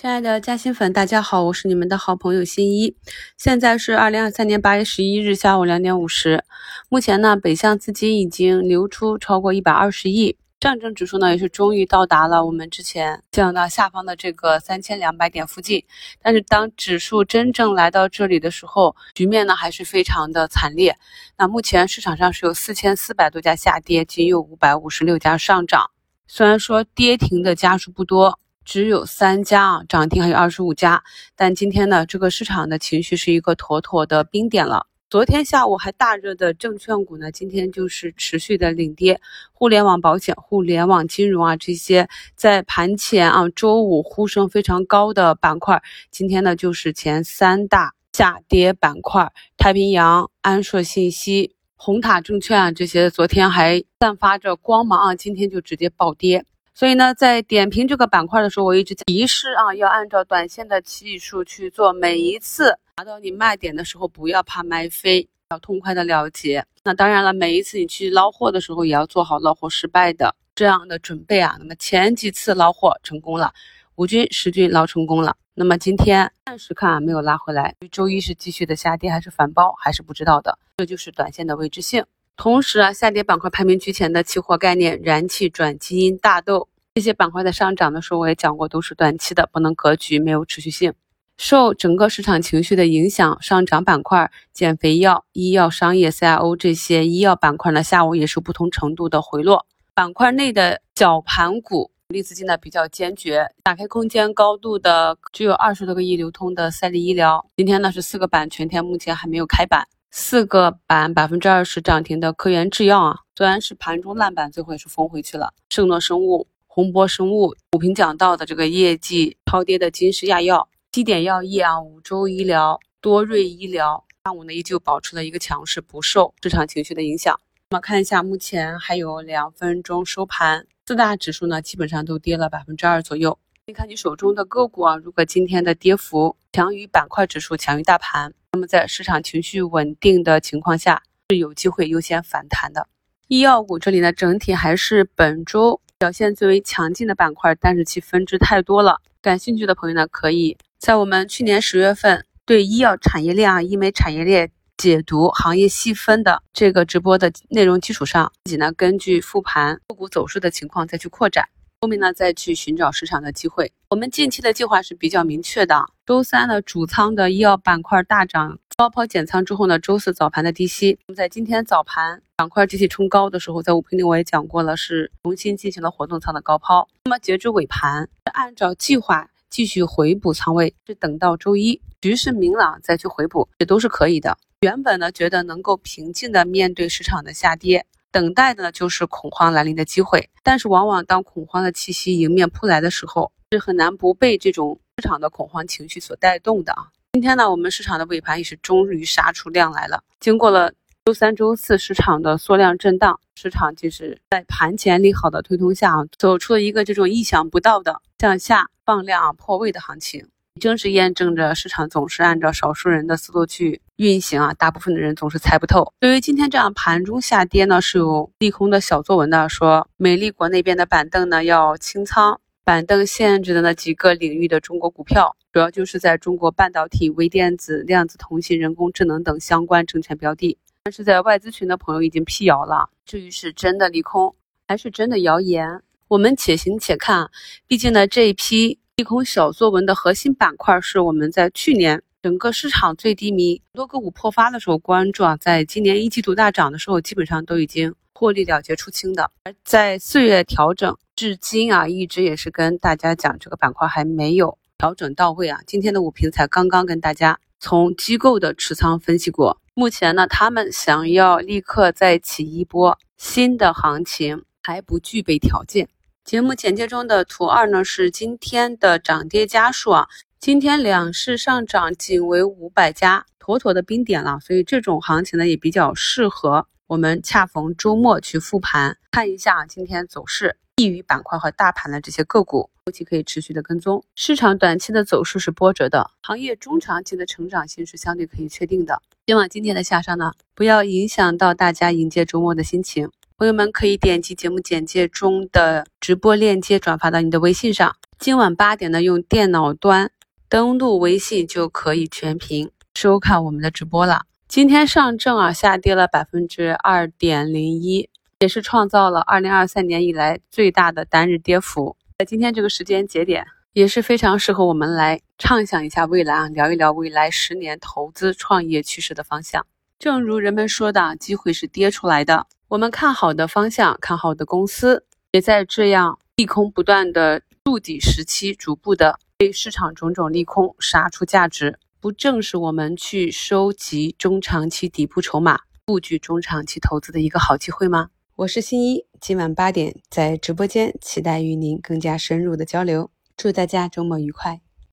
亲爱的嘉兴粉，大家好，我是你们的好朋友新一。现在是二零二三年八月十一日下午两点五十。目前呢，北向资金已经流出超过一百二十亿，上证指数呢也是终于到达了我们之前降到下方的这个三千两百点附近。但是当指数真正来到这里的时候，局面呢还是非常的惨烈。那目前市场上是有四千四百多家下跌，仅有五百五十六家上涨。虽然说跌停的家数不多。只有三家啊，涨停还有二十五家，但今天呢，这个市场的情绪是一个妥妥的冰点了。昨天下午还大热的证券股呢，今天就是持续的领跌，互联网保险、互联网金融啊这些在盘前啊周五呼声非常高的板块，今天呢就是前三大下跌板块，太平洋、安硕信息、红塔证券啊这些昨天还散发着光芒啊，今天就直接暴跌。所以呢，在点评这个板块的时候，我一直提示啊，要按照短线的技术去做。每一次达到你卖点的时候，不要怕卖飞，要痛快的了结。那当然了，每一次你去捞货的时候，也要做好捞货失败的这样的准备啊。那么前几次捞货成功了，五军十军捞成功了。那么今天暂时看啊，没有拉回来。周一是继续的下跌，还是反包，还是不知道的。这就是短线的未知性。同时啊，下跌板块排名居前的期货概念、燃气、转基因、大豆。这些板块在上涨的时候，我也讲过，都是短期的，不能格局，没有持续性。受整个市场情绪的影响，上涨板块、减肥药、医药、商业、CIO 这些医药板块呢，下午也是不同程度的回落。板块内的小盘股，力资金呢比较坚决，打开空间高度的只有二十多个亿流通的赛力医疗，今天呢是四个板，全天目前还没有开板，四个板百分之二十涨停的科源制药啊，虽然是盘中烂板，最后也是封回去了。圣诺生物。宏博生物股评讲到的这个业绩超跌的金石亚药、基点药业啊、五洲医疗、多瑞医疗，上午呢依旧保持了一个强势，不受市场情绪的影响。那么看一下，目前还有两分钟收盘，四大指数呢基本上都跌了百分之二左右。你看你手中的个股啊，如果今天的跌幅强于板块指数，强于大盘，那么在市场情绪稳定的情况下，是有机会优先反弹的。医药股这里呢，整体还是本周。表现最为强劲的板块，但是其分支太多了。感兴趣的朋友呢，可以在我们去年十月份对医药产业链啊、医美产业链解读行业细分的这个直播的内容基础上，自己呢根据复盘个股走势的情况再去扩展，后面呢再去寻找市场的机会。我们近期的计划是比较明确的。周三呢主仓的医药板块大涨，高抛减仓之后呢，周四早盘的低吸。那么在今天早盘。板块集体冲高的时候，在五评里我也讲过了，是重新进行了活动仓的高抛。那么截至尾盘，按照计划继续回补仓位，是等到周一局势明朗再去回补，也都是可以的。原本呢，觉得能够平静的面对市场的下跌，等待的呢就是恐慌来临的机会。但是往往当恐慌的气息迎面扑来的时候，是很难不被这种市场的恐慌情绪所带动的啊。今天呢，我们市场的尾盘也是终于杀出量来了，经过了。周三、周四市场的缩量震荡，市场就是在盘前利好的推动下，走出了一个这种意想不到的向下放量破位的行情，正是验证着市场总是按照少数人的思路去运行啊，大部分的人总是猜不透。对于今天这样盘中下跌呢，是有利空的小作文的，说美丽国那边的板凳呢要清仓，板凳限制的那几个领域的中国股票，主要就是在中国半导体、微电子、量子通信、人工智能等相关证券标的。但是在外资群的朋友已经辟谣了，至于是真的利空还是真的谣言，我们且行且看。毕竟呢，这一批利空小作文的核心板块是我们在去年整个市场最低迷、多个股破发的时候关注啊，在今年一季度大涨的时候，基本上都已经获利了结出清的。而在四月调整至今啊，一直也是跟大家讲这个板块还没有调整到位啊。今天的午评才刚刚跟大家从机构的持仓分析过。目前呢，他们想要立刻再起一波新的行情，还不具备条件。节目简介中的图二呢，是今天的涨跌家数啊。今天两市上涨仅为五百家，妥妥的冰点了。所以这种行情呢，也比较适合我们恰逢周末去复盘，看一下今天走势。低于板块和大盘的这些个股，后期可以持续的跟踪。市场短期的走势是波折的，行业中长期的成长性是相对可以确定的。希望今天的下杀呢，不要影响到大家迎接周末的心情。朋友们可以点击节目简介中的直播链接，转发到你的微信上。今晚八点呢，用电脑端登录微信就可以全屏收看我们的直播了。今天上证啊下跌了百分之二点零一，也是创造了二零二三年以来最大的单日跌幅。在今天这个时间节点，也是非常适合我们来畅想一下未来啊，聊一聊未来十年投资创业趋势的方向。正如人们说的，机会是跌出来的。我们看好的方向，看好的公司，也在这样利空不断的。筑底时期，逐步的被市场种种利空杀出价值，不正是我们去收集中长期底部筹码、布局中长期投资的一个好机会吗？我是新一，今晚八点在直播间，期待与您更加深入的交流。祝大家周末愉快。